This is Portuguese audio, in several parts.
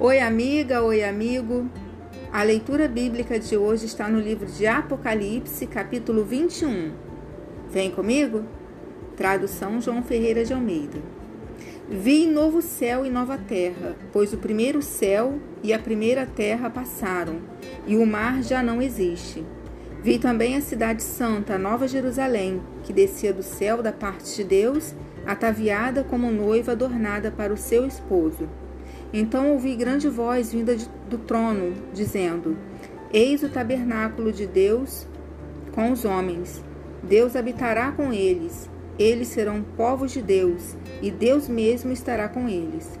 Oi, amiga, oi, amigo. A leitura bíblica de hoje está no livro de Apocalipse, capítulo 21. Vem comigo? Tradução João Ferreira de Almeida. Vi novo céu e nova terra, pois o primeiro céu e a primeira terra passaram, e o mar já não existe. Vi também a cidade santa, a nova Jerusalém, que descia do céu da parte de Deus, ataviada como noiva adornada para o seu esposo. Então ouvi grande voz vinda de, do trono, dizendo: Eis o tabernáculo de Deus com os homens. Deus habitará com eles. Eles serão povos de Deus, e Deus mesmo estará com eles.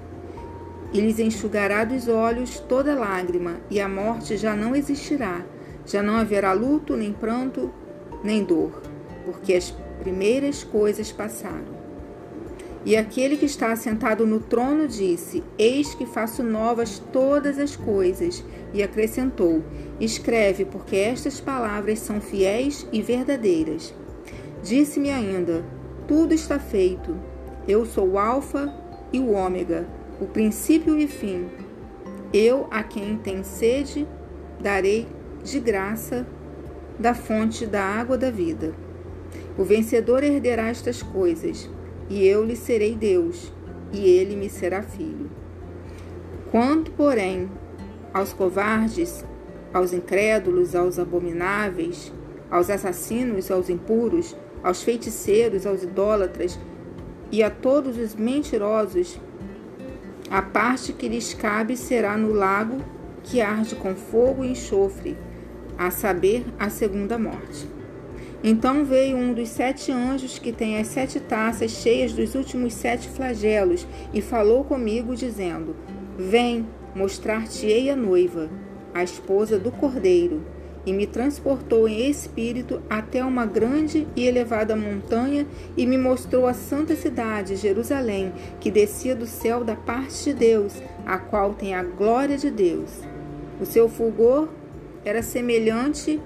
E lhes enxugará dos olhos toda lágrima, e a morte já não existirá. Já não haverá luto, nem pranto, nem dor, porque as primeiras coisas passaram. E aquele que está assentado no trono disse: Eis que faço novas todas as coisas. E acrescentou: Escreve, porque estas palavras são fiéis e verdadeiras. Disse-me ainda: Tudo está feito. Eu sou o Alfa e o Ômega, o princípio e fim. Eu, a quem tem sede, darei de graça da fonte da água da vida. O vencedor herderá estas coisas e eu lhe serei Deus, e ele me será filho. Quanto, porém, aos covardes, aos incrédulos, aos abomináveis, aos assassinos, aos impuros, aos feiticeiros, aos idólatras e a todos os mentirosos, a parte que lhes cabe será no lago que arde com fogo e enxofre, a saber, a segunda morte. Então veio um dos sete anjos que tem as sete taças cheias dos últimos sete flagelos e falou comigo, dizendo: Vem, mostrar-te-ei a noiva, a esposa do cordeiro. E me transportou em espírito até uma grande e elevada montanha e me mostrou a santa cidade, Jerusalém, que descia do céu da parte de Deus, a qual tem a glória de Deus. O seu fulgor era semelhante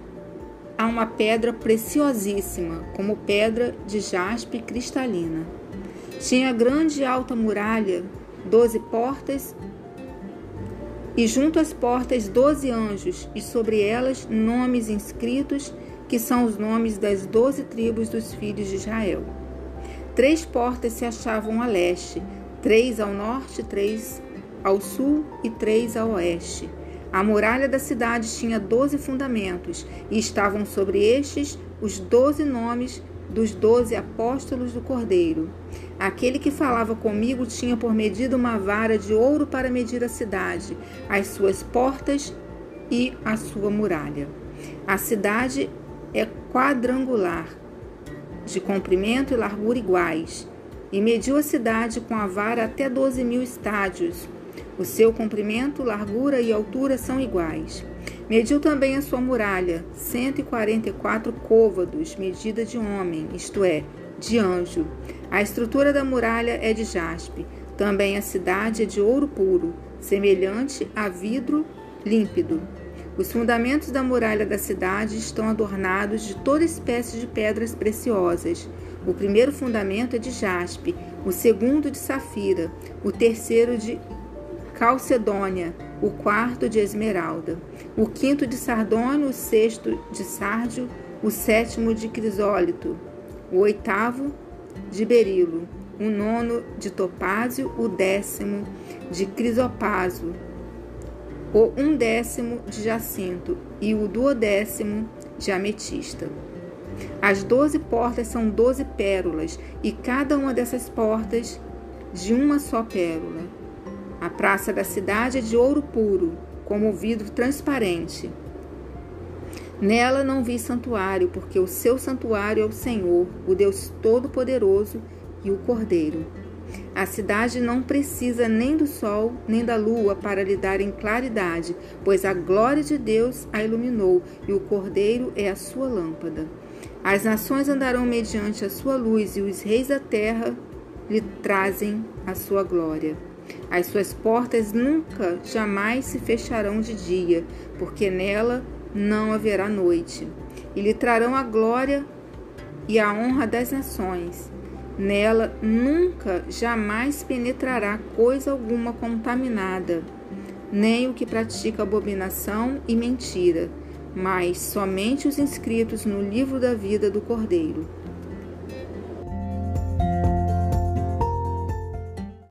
a uma pedra preciosíssima, como pedra de jaspe cristalina. Tinha grande e alta muralha, doze portas, e junto às portas doze anjos, e sobre elas nomes inscritos, que são os nomes das doze tribos dos filhos de Israel. Três portas se achavam a leste, três ao norte, três ao sul e três ao oeste. A muralha da cidade tinha doze fundamentos, e estavam sobre estes os doze nomes dos doze apóstolos do Cordeiro. Aquele que falava comigo tinha por medida uma vara de ouro para medir a cidade, as suas portas e a sua muralha. A cidade é quadrangular, de comprimento e largura iguais, e mediu a cidade com a vara até doze mil estádios o seu comprimento, largura e altura são iguais. Mediu também a sua muralha, 144 côvados, medida de homem, isto é, de anjo. A estrutura da muralha é de jaspe. Também a cidade é de ouro puro, semelhante a vidro límpido. Os fundamentos da muralha da cidade estão adornados de toda espécie de pedras preciosas. O primeiro fundamento é de jaspe, o segundo de safira, o terceiro de calcedônia, o quarto de esmeralda, o quinto de sardônio, o sexto de sárdio, o sétimo de crisólito, o oitavo de berilo, o nono de topázio, o décimo de crisopásio, o undécimo de jacinto e o duodécimo de ametista. As doze portas são doze pérolas, e cada uma dessas portas de uma só pérola. A praça da cidade é de ouro puro, como vidro transparente. Nela não vi santuário, porque o seu santuário é o Senhor, o Deus Todo-Poderoso e o Cordeiro. A cidade não precisa nem do sol nem da lua para lhe darem claridade, pois a glória de Deus a iluminou e o Cordeiro é a sua lâmpada. As nações andarão mediante a sua luz e os reis da terra lhe trazem a sua glória. As suas portas nunca, jamais se fecharão de dia, porque nela não haverá noite. E lhe trarão a glória e a honra das nações. Nela nunca, jamais penetrará coisa alguma contaminada. nem o que pratica abominação e mentira, mas somente os inscritos no livro da vida do Cordeiro.